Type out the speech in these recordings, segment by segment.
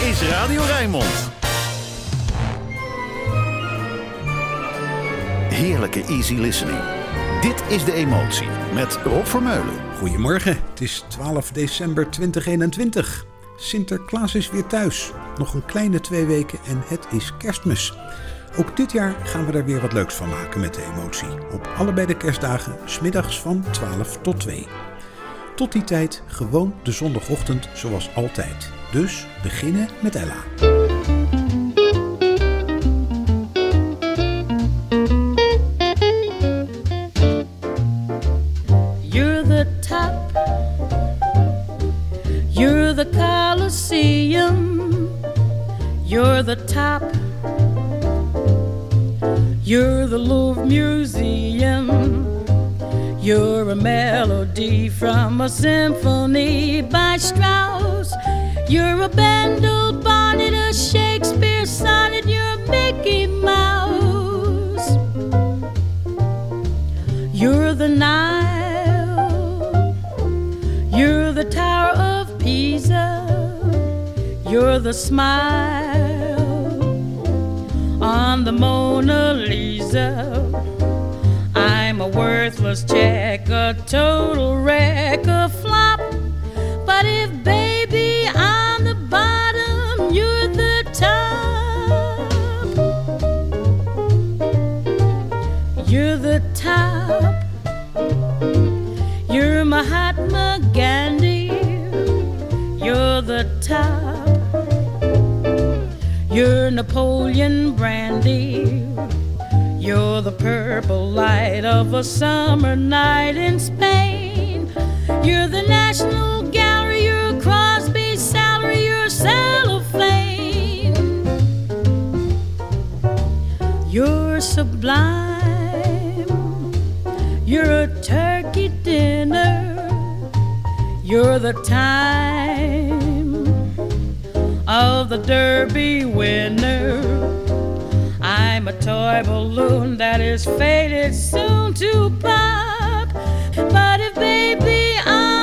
is Radio Rijnmond. Heerlijke easy listening. Dit is De Emotie met Rob Vermeulen. Goedemorgen, het is 12 december 2021. Sinterklaas is weer thuis. Nog een kleine twee weken en het is kerstmis. Ook dit jaar gaan we er weer wat leuks van maken met de emotie. Op allebei de kerstdagen, smiddags van 12 tot 2. Tot die tijd gewoon de zondagochtend zoals altijd. Dus beginnen met Ella. You're the top. You're the Colosseum. You're the top. You're the Louvre Museum. You're a melody from a symphony by Strauss. You're a Bendel bonnet, a Shakespeare sonnet. You're a Mickey Mouse. You're the Nile. You're the Tower of Pisa. You're the smile on the Mona Lisa. I'm a worthless check, a total wreck, a the top. You're Mahatma Gandhi. You're the top. You're Napoleon Brandy. You're the purple light of a summer night in Spain. You're the National Gallery. You're Crosby Salary. You're cellophane. You're sublime. You're a turkey dinner. You're the time of the Derby winner. I'm a toy balloon that is fated soon to pop. But if baby I'm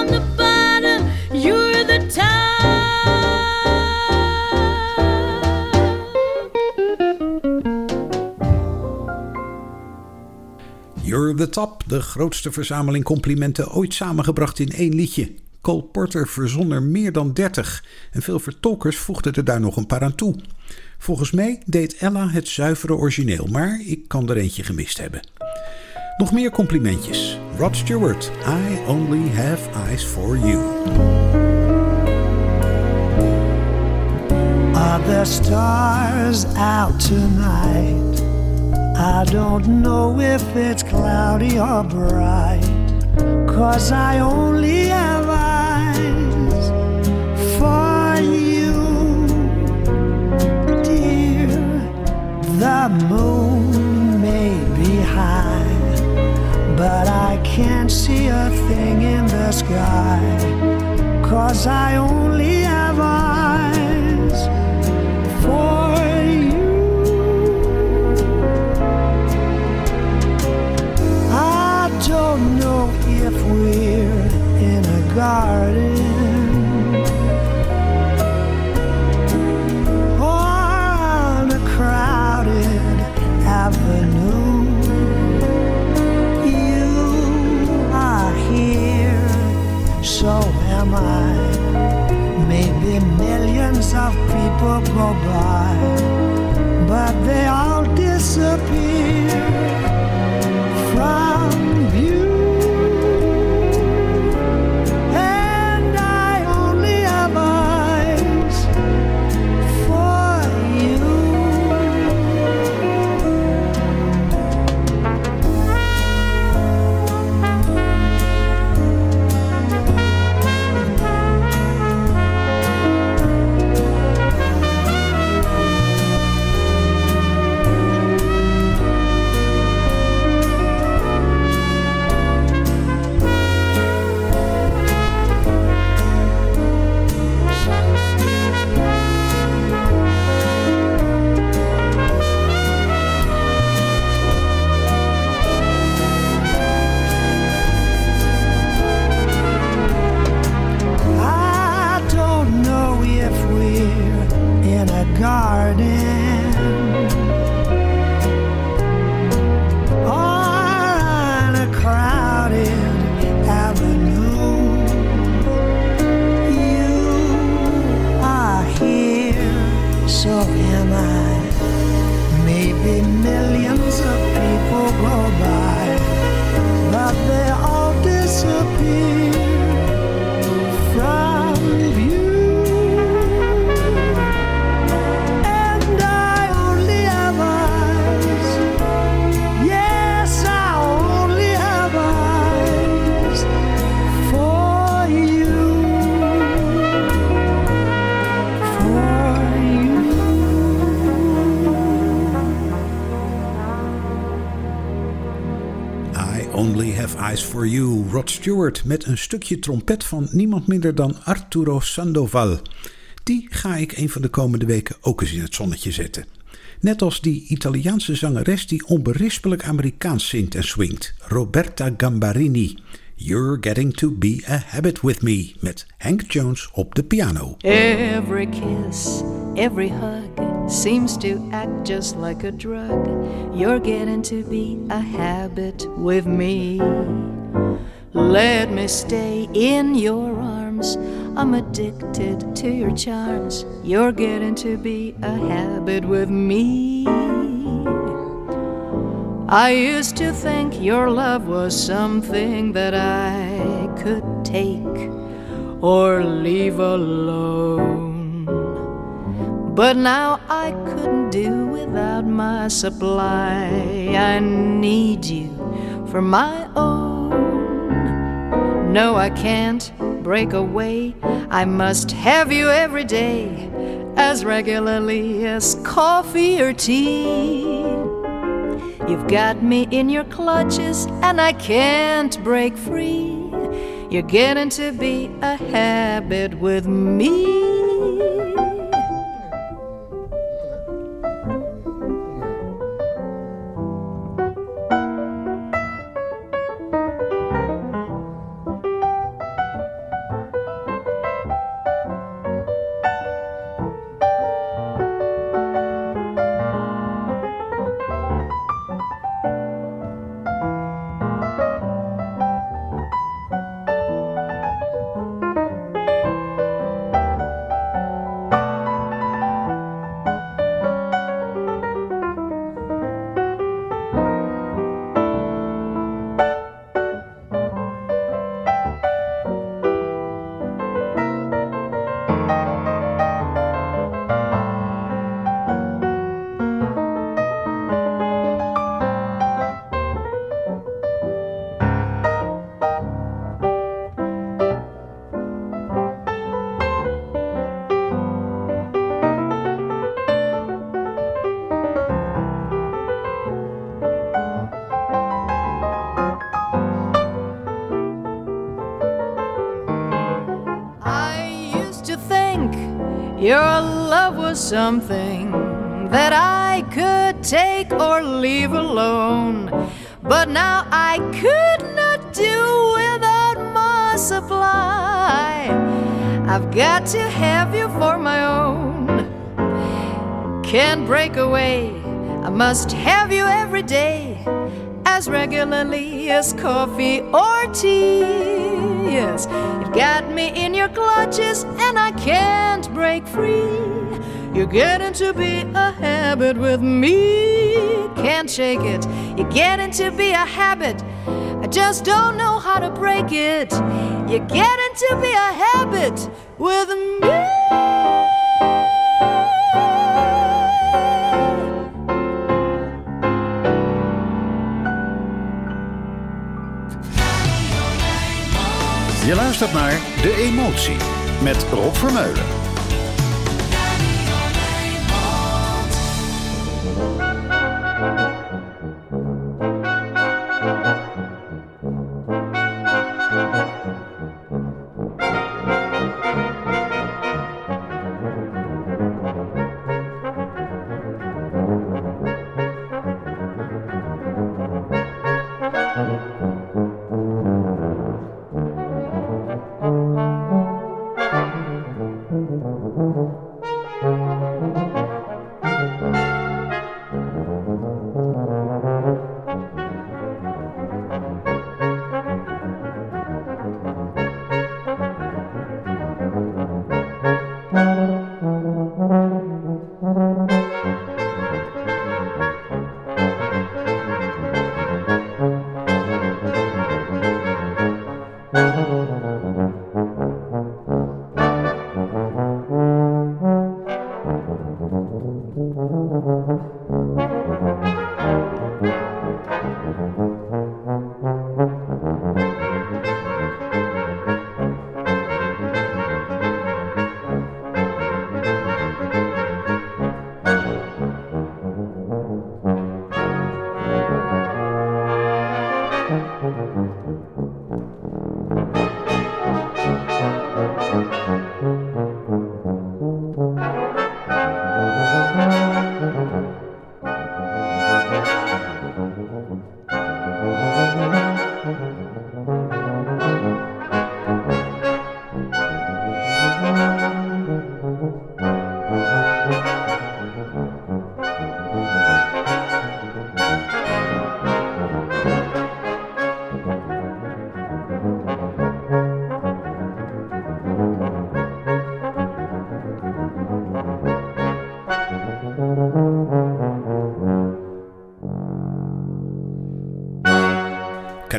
You're the Top, de grootste verzameling complimenten ooit samengebracht in één liedje. Cole Porter verzon er meer dan 30 en veel vertolkers voegden er daar nog een paar aan toe. Volgens mij deed Ella het zuivere origineel, maar ik kan er eentje gemist hebben. Nog meer complimentjes. Rod Stewart, I only have eyes for you. Are there stars out tonight? I don't know if it's cloudy or bright. Cause I only have eyes for you, dear. The moon may be high, but I can't see a thing in the sky. Cause I only have eyes if we're in a garden on a crowded avenue. You are here, so am I. Maybe millions of people go by, but they all disappear met een stukje trompet van niemand minder dan Arturo Sandoval. Die ga ik een van de komende weken ook eens in het zonnetje zetten. Net als die Italiaanse zangeres die onberispelijk Amerikaans zingt en swingt, Roberta Gambarini. You're Getting To Be A Habit With Me met Hank Jones op de piano. Every kiss, every hug seems to act just like a drug. You're getting to be a habit with me. Let me stay in your arms. I'm addicted to your charms. You're getting to be a habit with me. I used to think your love was something that I could take or leave alone. But now I couldn't do without my supply. I need you for my own. No, I can't break away. I must have you every day, as regularly as coffee or tea. You've got me in your clutches, and I can't break free. You're getting to be a habit with me. Something that I could take or leave alone. But now I could not do without my supply. I've got to have you for my own. Can't break away, I must have you every day as regularly as coffee or tea. Yes, you've got me in your clutches and I can't break free. You're getting to be a habit with me. Can't shake it. You're getting to be a habit. I just don't know how to break it. You're getting to be a habit with me. Je luistert naar De Emotie met Rob Vermeulen.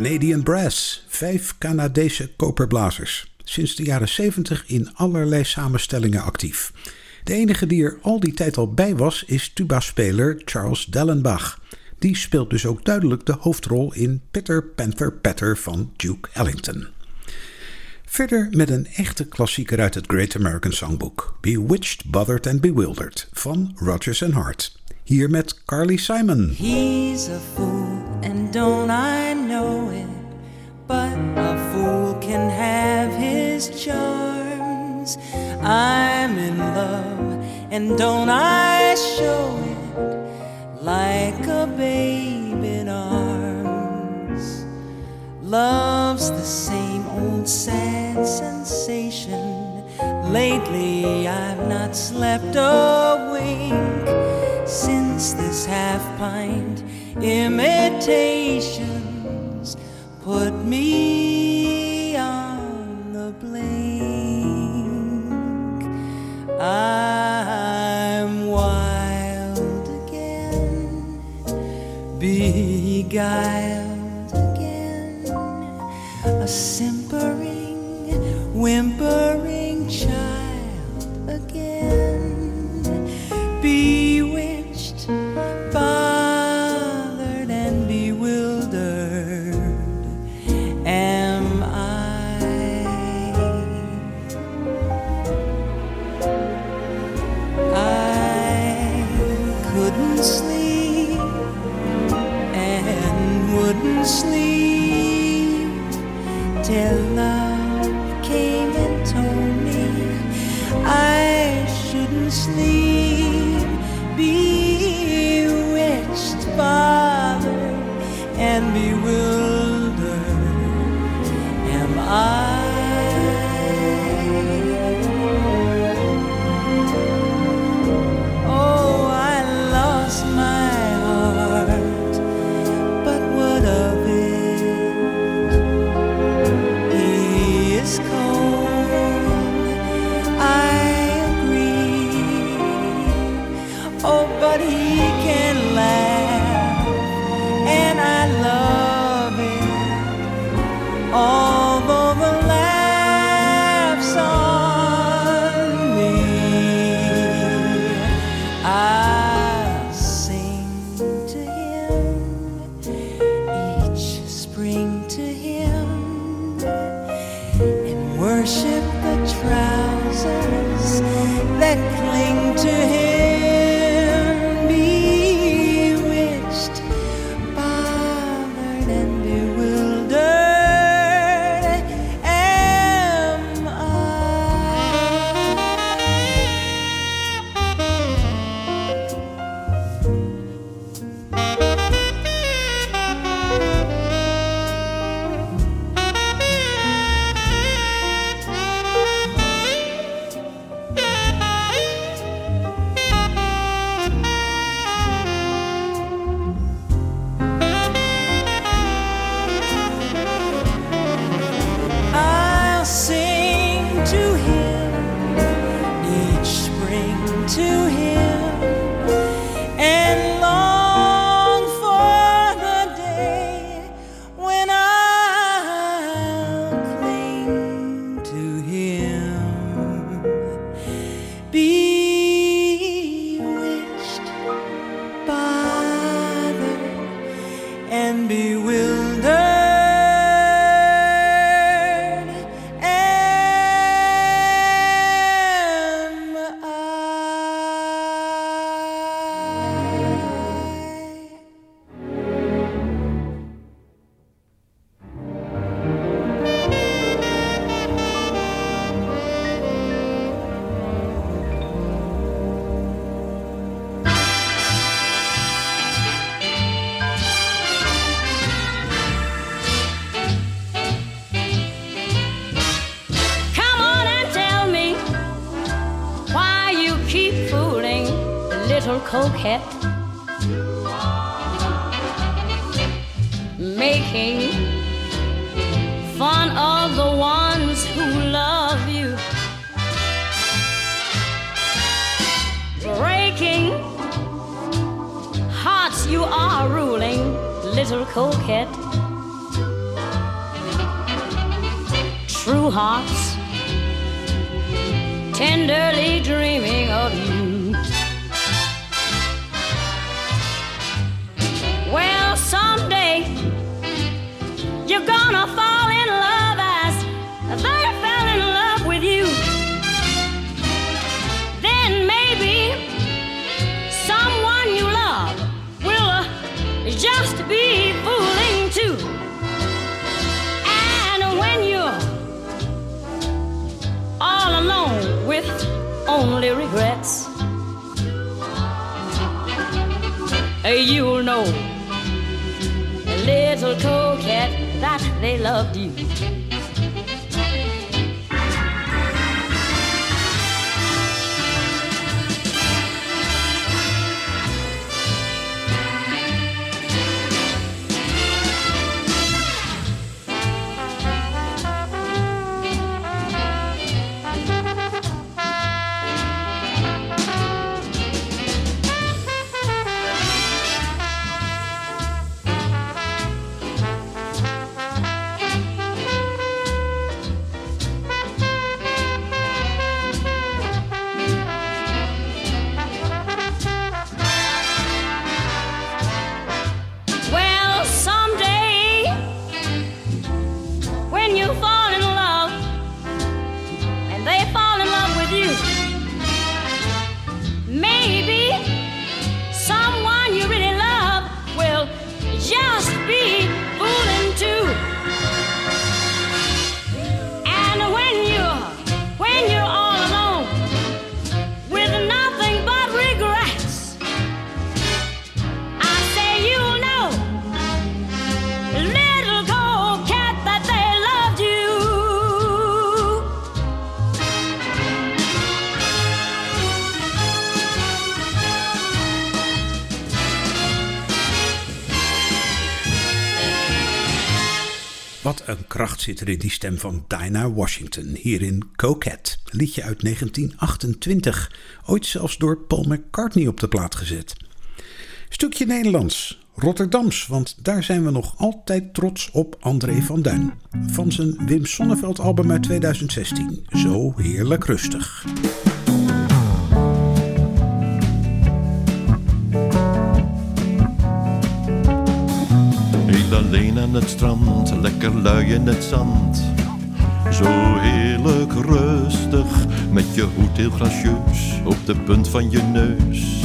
Canadian Brass, vijf Canadese koperblazers. Sinds de jaren 70 in allerlei samenstellingen actief. De enige die er al die tijd al bij was, is tuba-speler Charles Dellenbach. Die speelt dus ook duidelijk de hoofdrol in Peter Panther Patter van Duke Ellington. Verder met een echte klassieker uit het Great American Songbook: Bewitched, Bothered and Bewildered van Rodgers and Hart. Hier met Carly Simon. He's a fool, and don't I know it? But a fool can have his charms. I'm in love, and don't I show it like a babe in arms? Love's the same old sad sensation. Lately, I've not slept a wink since this half pint imitations put me on the blink. I'm wild again, beguiled you'll know, the little coquette, that they loved you. Zit er in die stem van Dinah Washington, hier in Coquette. Liedje uit 1928, ooit zelfs door Paul McCartney op de plaat gezet. Stukje Nederlands, Rotterdams, want daar zijn we nog altijd trots op André van Duin. Van zijn Wim Sonneveld album uit 2016, Zo Heerlijk Rustig. Alleen aan het strand, lekker lui in het zand. Zo heerlijk rustig, met je hoed heel gracieus op de punt van je neus.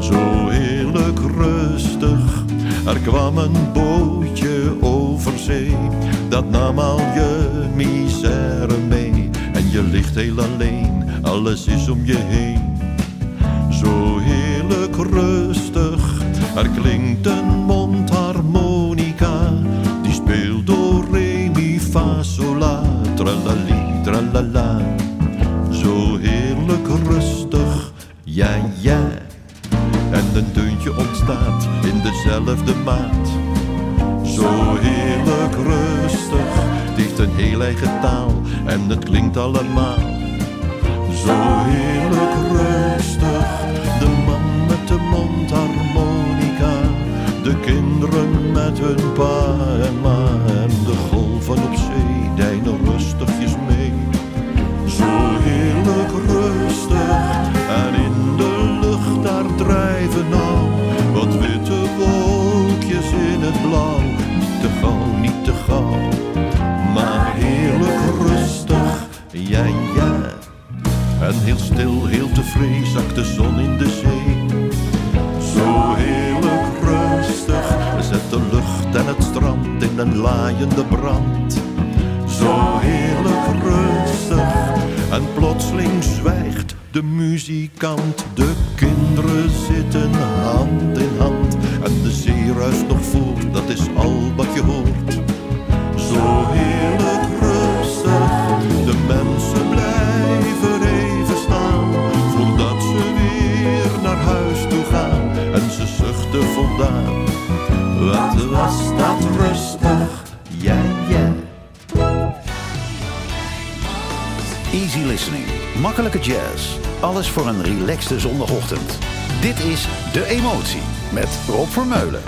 Zo heerlijk rustig, er kwam een bootje over zee. Dat nam al je misère mee en je ligt heel alleen, alles is om je heen. Zo heerlijk rustig, er klinkt een fa, sol, la, tralali, tralala. Zo heerlijk rustig, ja, ja. En een deuntje ontstaat in dezelfde maat. Zo heerlijk rustig, het heeft een heel eigen taal en het klinkt allemaal. Zo heerlijk rustig, de man met de mondharmonica, de kinderen met hun pa en ma en de golven op rustig en in de lucht daar drijven nou wat witte wolkjes in het blauw. Niet te gauw, niet te gauw, maar heerlijk rustig, ja ja. En heel stil, heel tevreden zakt de zon in de zee. Zo heerlijk rustig zet de lucht en het strand in een laaiende brand. Zo heerlijk rustig en plotseling zwijgt de muzikant. De kinderen zitten hand in hand en de zee ruist nog voort, dat is al wat je hoort. Easy listening, makkelijke jazz. Alles voor een relaxte zondagochtend. Dit is De Emotie met Rob Vermeulen.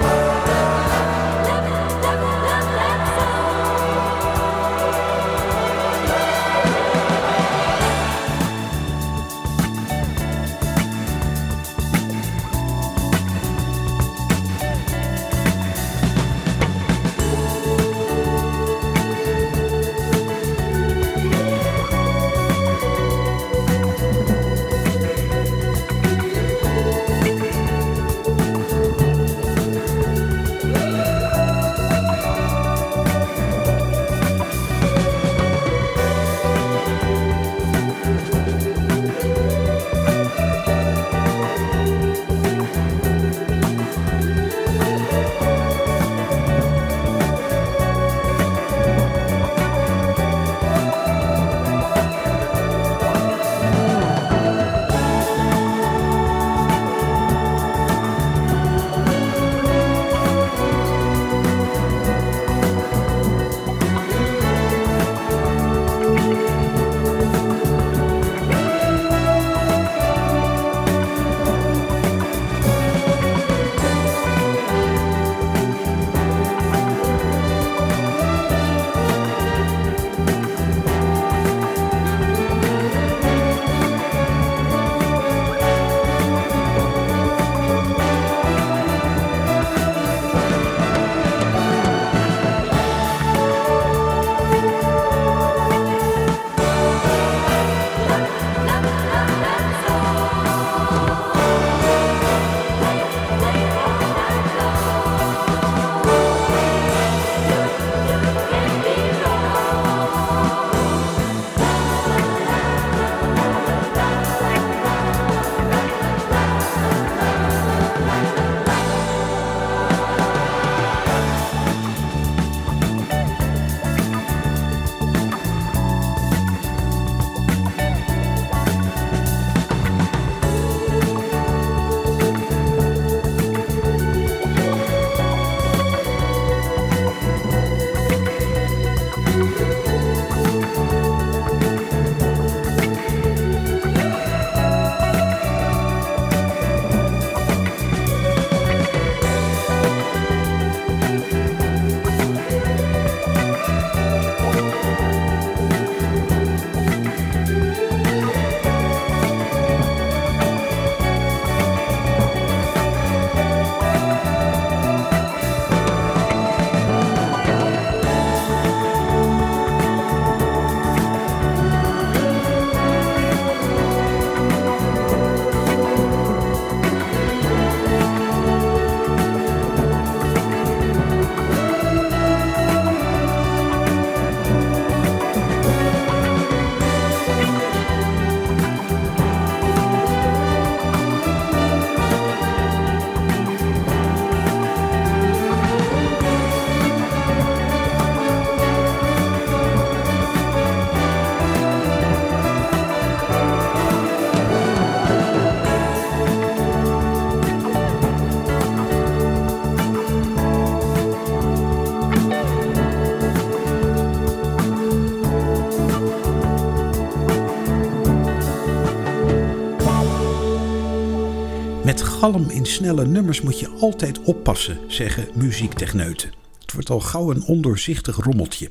Galm in snelle nummers moet je altijd oppassen, zeggen muziektechneuten. Het wordt al gauw een ondoorzichtig rommeltje.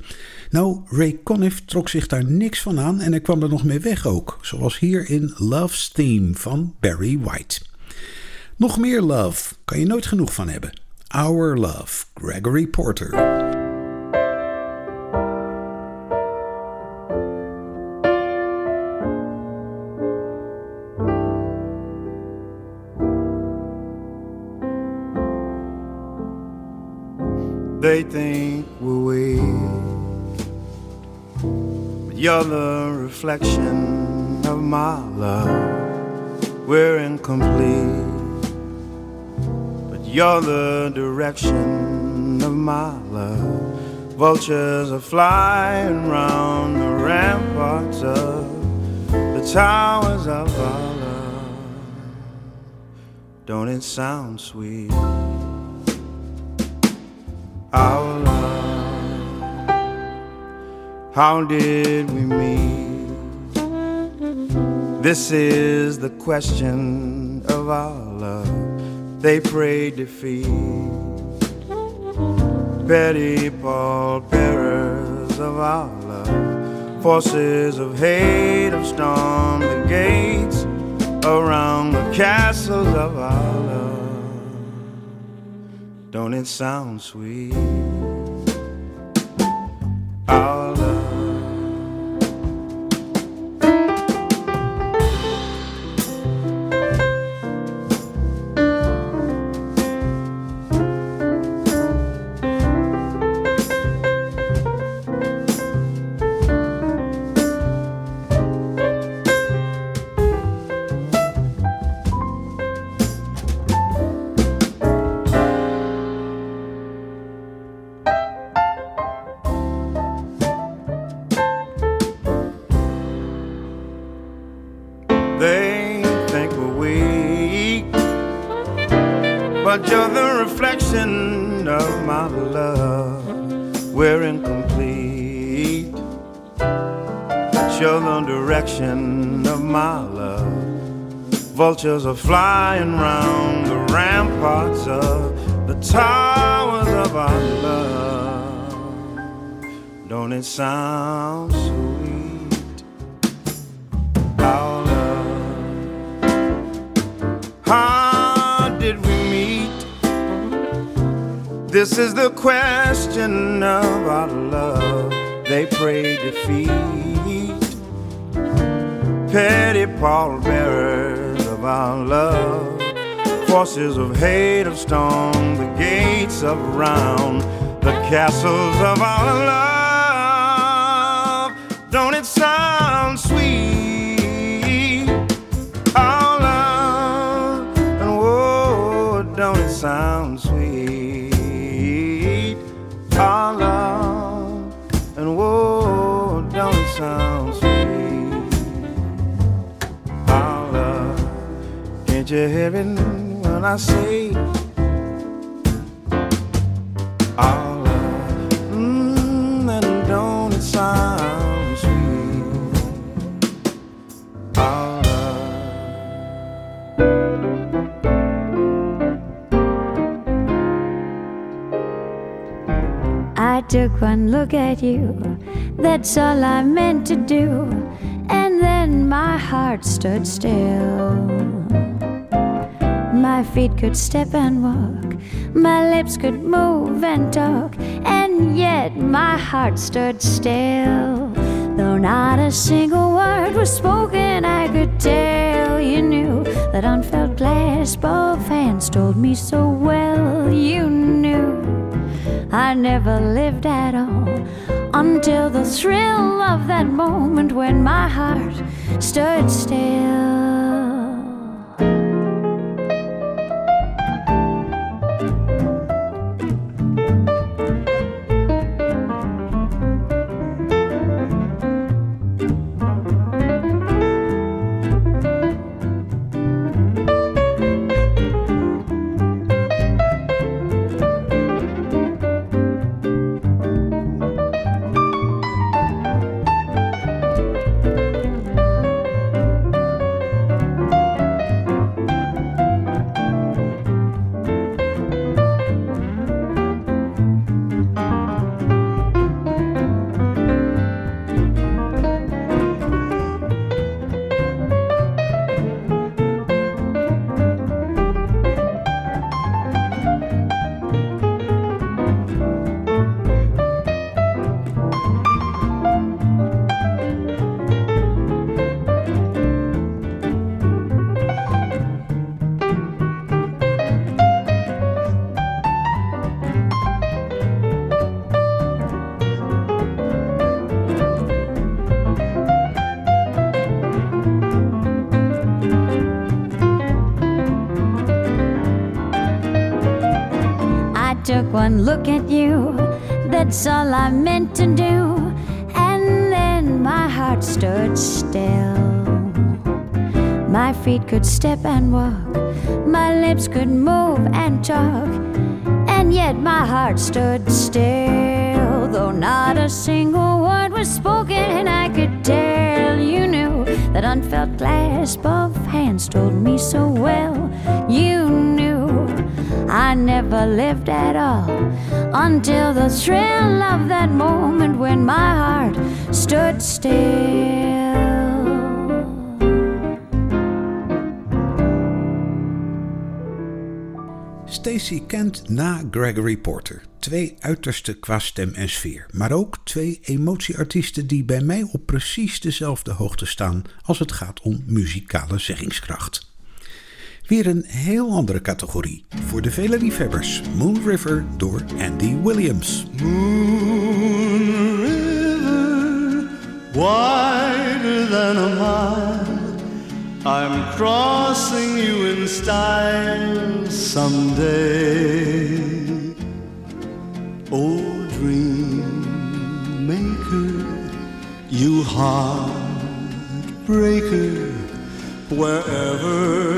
Nou, Ray Conniff trok zich daar niks van aan en hij kwam er nog mee weg ook. Zoals hier in Love's Theme van Barry White. Nog meer love, kan je nooit genoeg van hebben. Our Love, Gregory Porter. They think we're weak, but you're the reflection of my love. We're incomplete, but you're the direction of my love. Vultures are flying round the ramparts of the towers of our love. Don't it sound sweet? Our love. How did we meet? This is the question of our love. They pray defeat. Petty pallbearers of our love. Forces of hate have stormed the gates around the castles of our love. Don't it sound sweet? The reflection of my love. We're incomplete, you're the direction of my love. Vultures are flying round the ramparts of the towers of our love. Don't it sound sweet? This is the question of our love. They pray defeat. Petty pallbearers of our love. Forces of hate have stormed the gates of round the castles of our love. Don't it sound you hear it when I say? Love, mm, and don't it sound sweet? Love. I took one look at you, that's all I meant to do, and then my heart stood still. My feet could step and walk, my lips could move and talk, and yet my heart stood still. Though not a single word was spoken, I could tell you knew that unfelt clasp of hands told me so well you knew. I never lived at all until the thrill of that moment when my heart stood still. One look at you. That's all I meant to do. And then my heart stood still. My feet could step and walk, my lips could move and talk, and yet my heart stood still. Though not a single word was spoken, and I could tell you knew that unfelt clasp of hands told me so well. You I never lived at all until the thrill of that moment when my heart stood still. Stacey Kent na Gregory Porter. Twee uitersten qua stem en sfeer. Maar ook twee emotieartiesten die bij mij op precies dezelfde hoogte staan als het gaat om muzikale zeggingskracht. Weer een heel andere categorie voor de vele liefhebbers. Moon River door Andy Williams. Moon River, wider than a mile. I'm crossing you in style someday. Oh, dream maker, you heartbreaker, wherever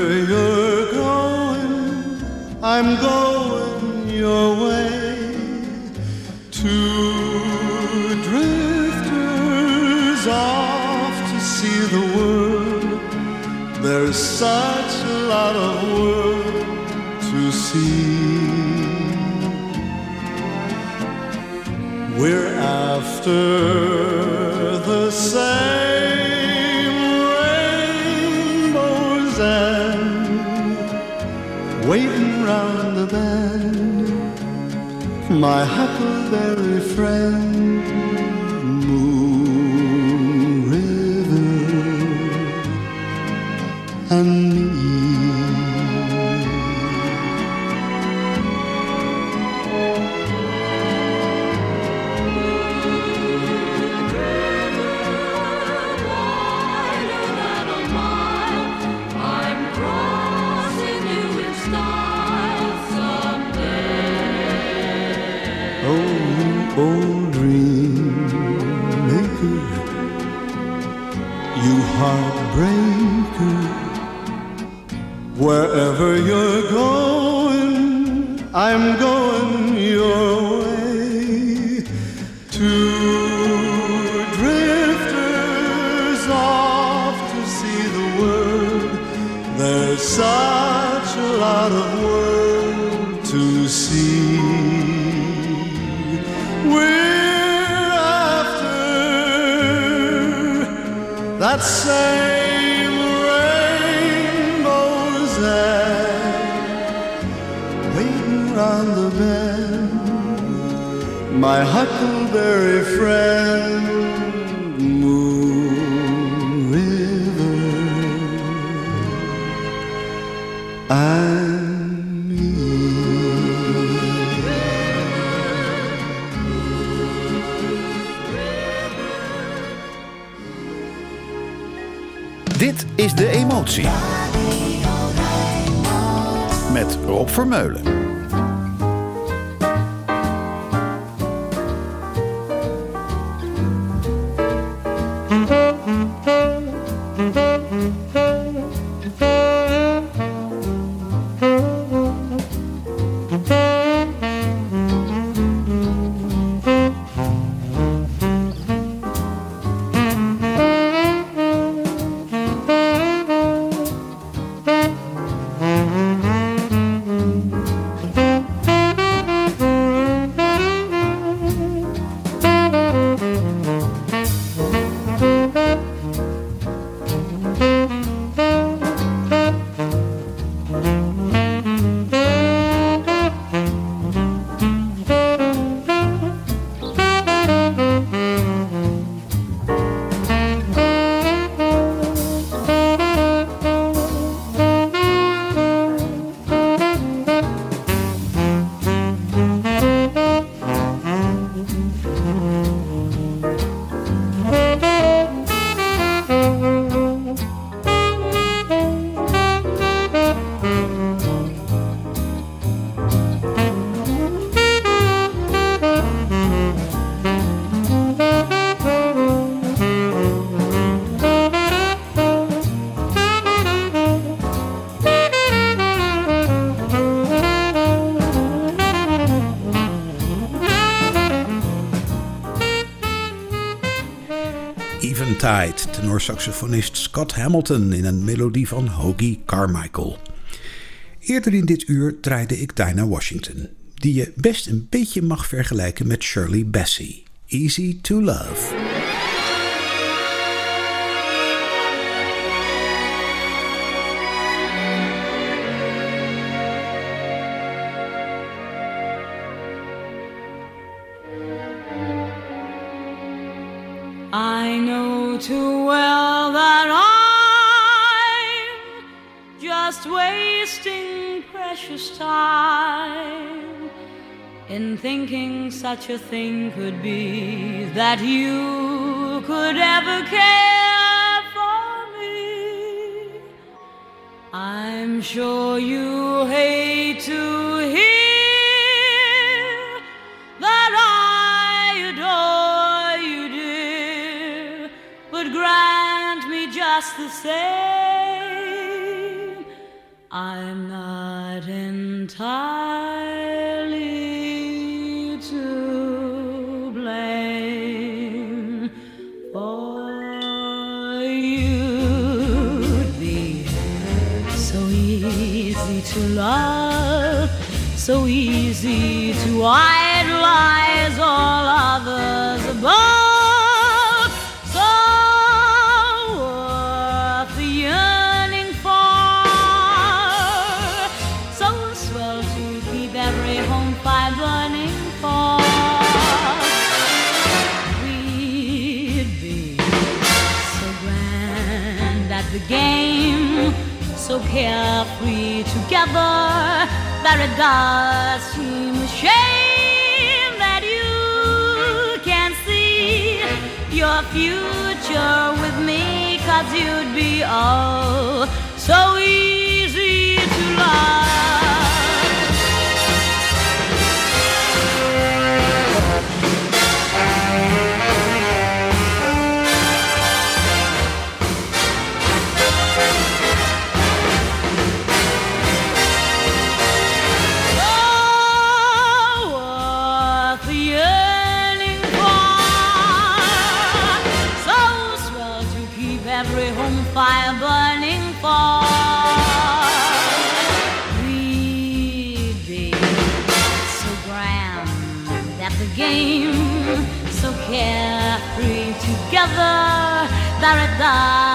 I'm going your way. Two drifters off to see the world. There's such a lot of world to see. We're after the same rainbows and waiting round the bend. My huckleberry friend, Moon River and me. You heartbreaker. Wherever you're going, I'm going your way. Two drifters off to see the world. There's such a lot of that same rainbow's end, waiting round the bend. My huckleberry friend, is De Emotie. Met Rob Vermeulen. Tenorsaxofonist Scott Hamilton in een melodie van Hoagie Carmichael. Eerder in dit uur draaide ik Dinah Washington, die je best een beetje mag vergelijken met Shirley Bassey. Easy to Love. Too well that I'm just wasting precious time in thinking such a thing could be that you could ever care for me. I'm sure you hate the same. I'm not entirely to blame for you'd be so easy to love, so easy to idolize carefree together that it does seem a shame that you can't see your future with me, cause you'd be oh so easy to love. That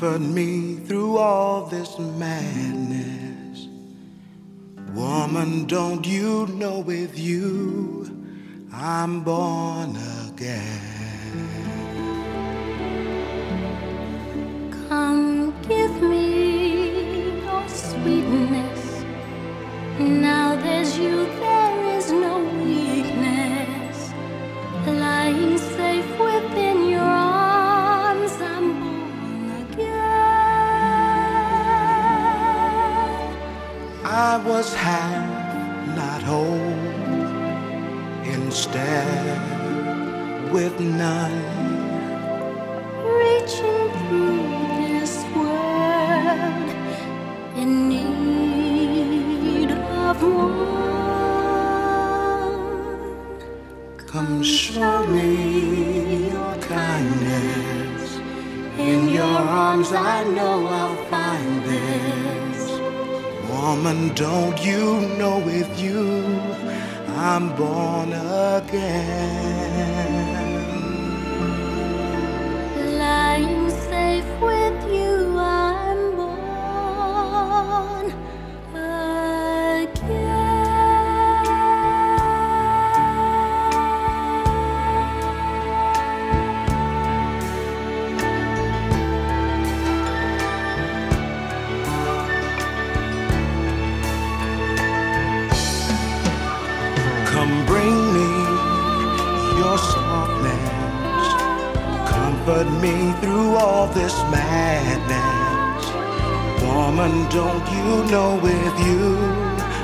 Comfort me through all this madness. Woman, don't you know with you I'm born again? Come give me your sweetness. Now there's you, there I was half, not whole, instead with none. Reaching through this world in need of one. Come show me your kindness. In your arms, I know I'll find. Woman, don't you know with you I'm born again? Put me through all this madness. Woman, don't you know with you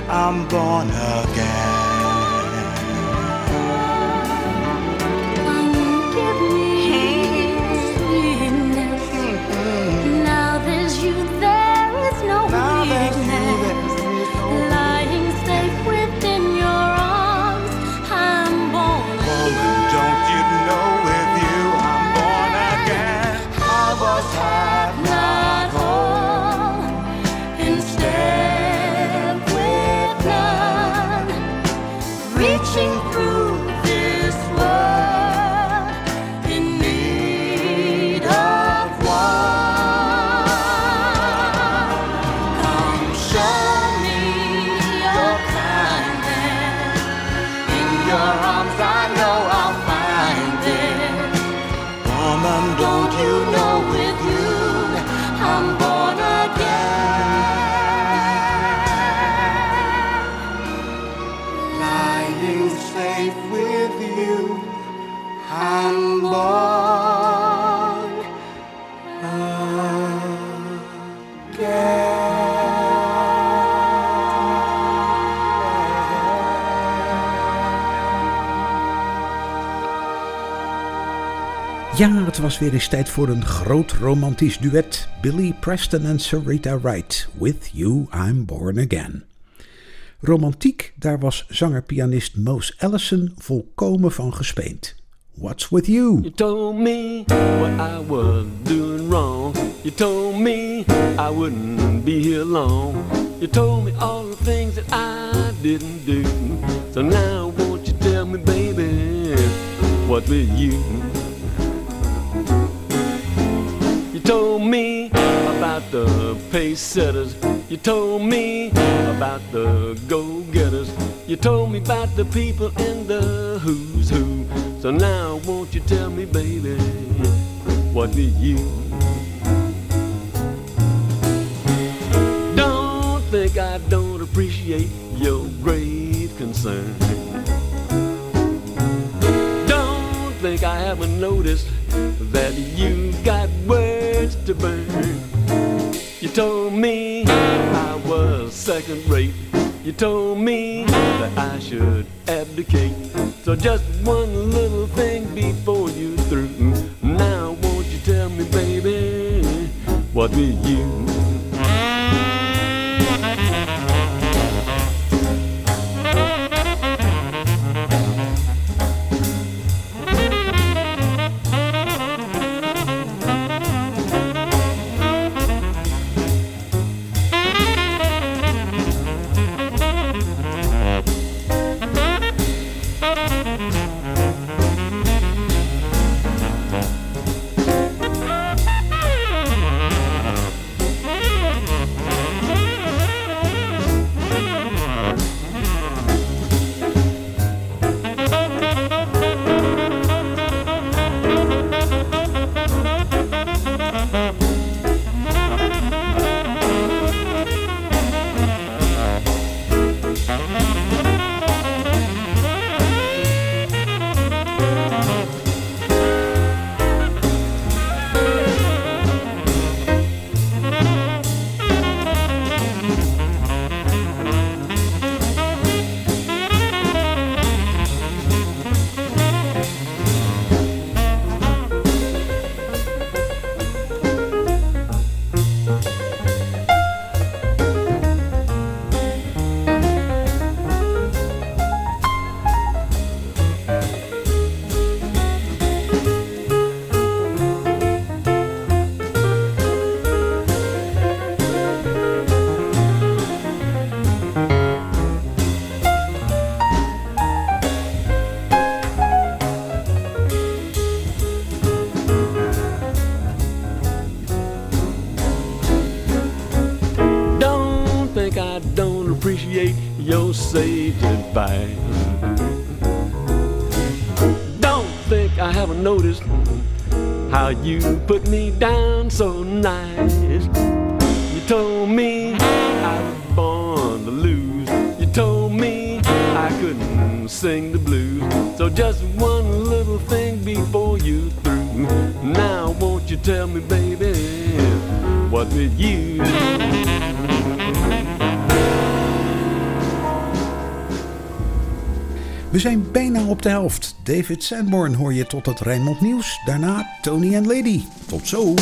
I'm born again? Ja, het was weer eens tijd voor een groot romantisch duet. Billy Preston en Sarita Wright. With You I'm Born Again. Romantiek, daar was zanger-pianist Mose Allison volkomen van gespeend. What's with you? You told me what I was doing wrong. You told me I wouldn't be here long. You told me all the things that I didn't do. So now won't you tell me, baby, what with you? Told me about the pace setters. You told me about the go getters. You told me about the people in the who's who. So now won't you tell me, baby, what with you? Don't think I don't appreciate your grave concern. Don't think I haven't noticed that you've got words to burn. You told me I was second rate. You told me that I should abdicate. So just one little thing before you through. Now won't you tell me, baby, what with you? Sage advice. Don't think I haven't noticed how you put me down so nice. You told me I was born to lose. You told me I couldn't sing the blues. So just one little thing before you through. Now won't you tell me, baby, what with you? We zijn bijna op de helft. David Sanborn hoor je tot het Rijnmond Nieuws. Daarna Tony en Lady. Tot zo.